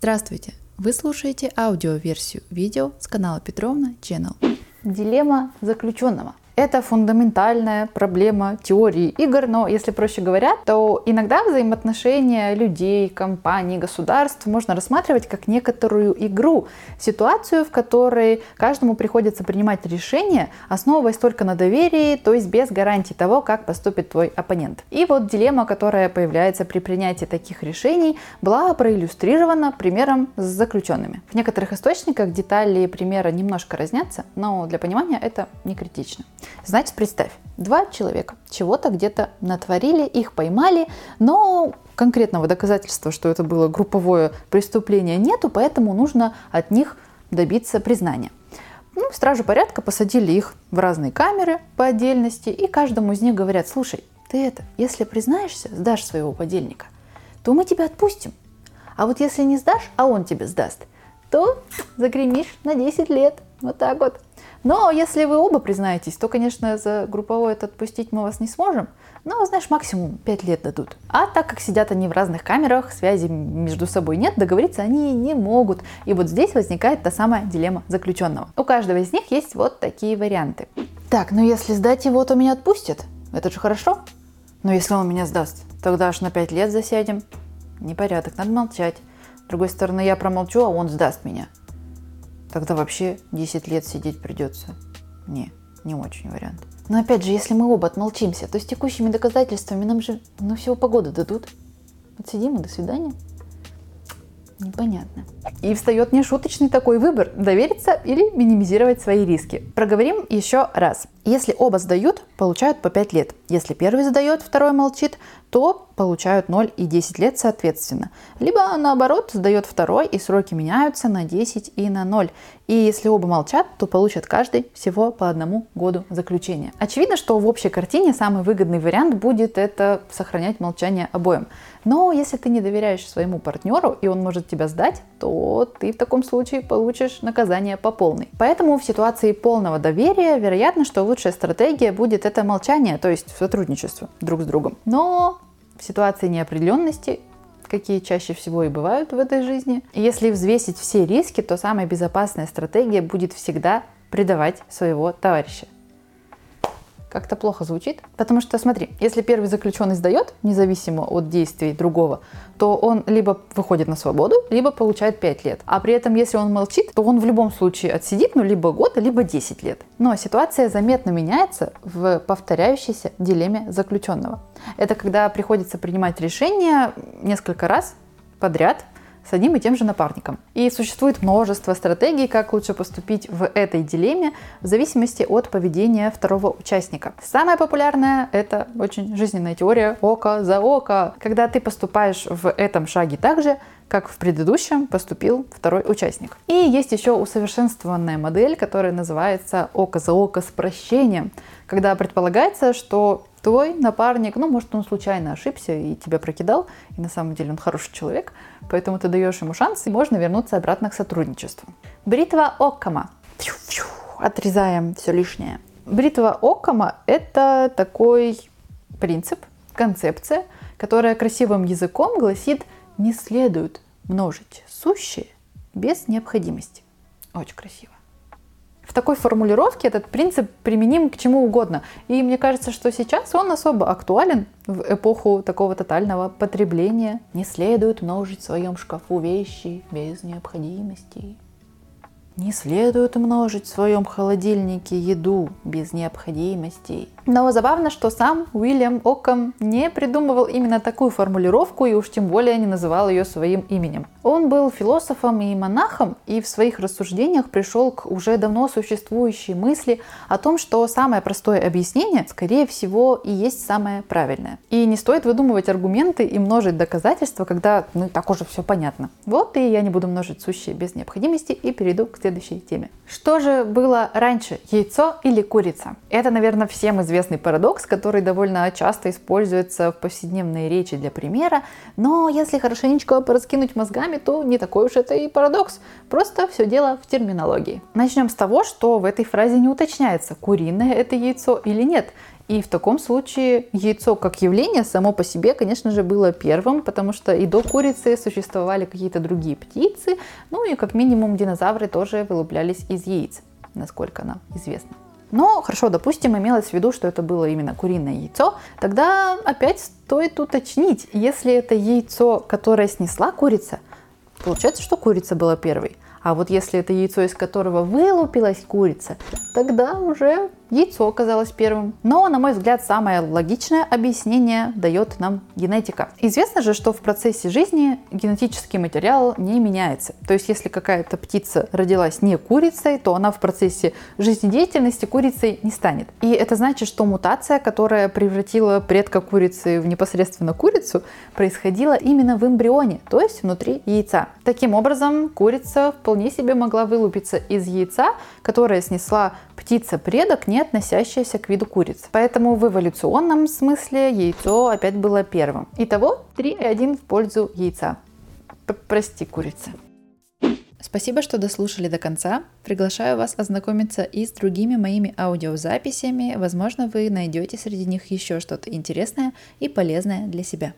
Здравствуйте! Вы слушаете аудиоверсию видео с канала Петровна Channel. Дилемма заключенного – это фундаментальная проблема теории игр, но если проще говоря, то иногда взаимоотношения людей, компаний, государств можно рассматривать как некоторую игру, ситуацию, в которой каждому приходится принимать решение, основываясь только на доверии, то есть без гарантии того, как поступит твой оппонент. И вот дилемма, которая появляется при принятии таких решений, была проиллюстрирована примером с заключенными. В некоторых источниках детали примера немножко разнятся, но для понимания это не критично. Значит, представь, два человека чего-то где-то натворили, их поймали, но конкретного доказательства, что это было групповое преступление, нету, поэтому нужно от них добиться признания. Ну, стражи порядка посадили их в разные камеры по отдельности, и каждому из них говорят, слушай, ты это, если признаешься, сдашь своего подельника, то мы тебя отпустим. А вот если не сдашь, а он тебе сдаст, то загремишь на 10 лет. Вот так вот. Но если вы оба признаетесь, то, конечно, за групповое это отпустить мы вас не сможем. Но, знаешь, максимум 5 лет дадут. А так как сидят они в разных камерах, связи между собой нет, договориться они не могут. И вот здесь возникает та самая дилемма заключенного. У каждого из них есть вот такие варианты. Так, ну если сдать его, то меня отпустят. Это же хорошо. Но если он меня сдаст, тогда аж на 5 лет засядем. Непорядок, надо молчать. С другой стороны, я промолчу, а он сдаст меня. Тогда вообще 10 лет сидеть придется. Не, не очень вариант. Но опять же, если мы оба отмолчимся, то с текущими доказательствами нам же ну всего погоду дадут. Отсидим и до свидания. Непонятно. И встает нешуточный такой выбор – довериться или минимизировать свои риски. Проговорим еще раз. Если оба сдают, получают по 5 лет. Если первый сдает, второй молчит, то получают 0 и 10 лет соответственно. Либо наоборот, сдает второй, и сроки меняются на 10 и на 0. И если оба молчат, то получат каждый всего по одному году заключения. Очевидно, что в общей картине самый выгодный вариант будет это сохранять молчание обоим. Но если ты не доверяешь своему партнеру, и он может тебя сдать, то ты в таком случае получишь наказание по полной. Поэтому в ситуации полного доверия, вероятно, что лучшая стратегия будет это молчание, то есть сотрудничество друг с другом. Но в ситуации неопределенности какие чаще всего и бывают в этой жизни. Если взвесить все риски, то самая безопасная стратегия будет всегда предавать своего товарища как-то плохо звучит. Потому что, смотри, если первый заключенный сдает, независимо от действий другого, то он либо выходит на свободу, либо получает 5 лет. А при этом, если он молчит, то он в любом случае отсидит, ну, либо год, либо 10 лет. Но ситуация заметно меняется в повторяющейся дилемме заключенного. Это когда приходится принимать решения несколько раз подряд – с одним и тем же напарником. И существует множество стратегий, как лучше поступить в этой дилемме в зависимости от поведения второго участника. Самая популярная – это очень жизненная теория око за око, когда ты поступаешь в этом шаге так же, как в предыдущем поступил второй участник. И есть еще усовершенствованная модель, которая называется око за око с прощением, когда предполагается, что твой напарник, ну, может, он случайно ошибся и тебя прокидал, и на самом деле он хороший человек, поэтому ты даешь ему шанс, и можно вернуться обратно к сотрудничеству. Бритва Оккама. Отрезаем все лишнее. Бритва Оккама – это такой принцип, концепция, которая красивым языком гласит «не следует множить сущее без необходимости». Очень красиво такой формулировке этот принцип применим к чему угодно. И мне кажется, что сейчас он особо актуален в эпоху такого тотального потребления. Не следует множить в своем шкафу вещи без необходимости. Не следует множить в своем холодильнике еду без необходимости. Но забавно, что сам Уильям Оккам не придумывал именно такую формулировку и уж тем более не называл ее своим именем. Он был философом и монахом и в своих рассуждениях пришел к уже давно существующей мысли о том, что самое простое объяснение, скорее всего, и есть самое правильное. И не стоит выдумывать аргументы и множить доказательства, когда ну так уже все понятно. Вот и я не буду множить сущие без необходимости и перейду к следующей теме. Что же было раньше, яйцо или курица? Это, наверное, всем известный парадокс, который довольно часто используется в повседневной речи для примера, но если хорошенечко пораскинуть мозгами, то не такой уж это и парадокс. Просто все дело в терминологии. Начнем с того, что в этой фразе не уточняется, куриное это яйцо или нет. И в таком случае яйцо как явление само по себе, конечно же, было первым, потому что и до курицы существовали какие-то другие птицы, ну и как минимум динозавры тоже вылуплялись из яиц, насколько нам известно. Но хорошо, допустим, имелось в виду, что это было именно куриное яйцо, тогда опять стоит уточнить, если это яйцо, которое снесла курица, получается, что курица была первой. А вот если это яйцо, из которого вылупилась курица, тогда уже яйцо оказалось первым. Но, на мой взгляд, самое логичное объяснение дает нам генетика. Известно же, что в процессе жизни генетический материал не меняется. То есть, если какая-то птица родилась не курицей, то она в процессе жизнедеятельности курицей не станет. И это значит, что мутация, которая превратила предка курицы в непосредственно курицу, происходила именно в эмбрионе, то есть внутри яйца. Таким образом, курица вполне себе могла вылупиться из яйца, которое снесла птица-предок, не относящаяся к виду куриц. Поэтому в эволюционном смысле яйцо опять было первым. Итого 3,1 в пользу яйца. Прости, курица. Спасибо, что дослушали до конца. Приглашаю вас ознакомиться и с другими моими аудиозаписями. Возможно, вы найдете среди них еще что-то интересное и полезное для себя.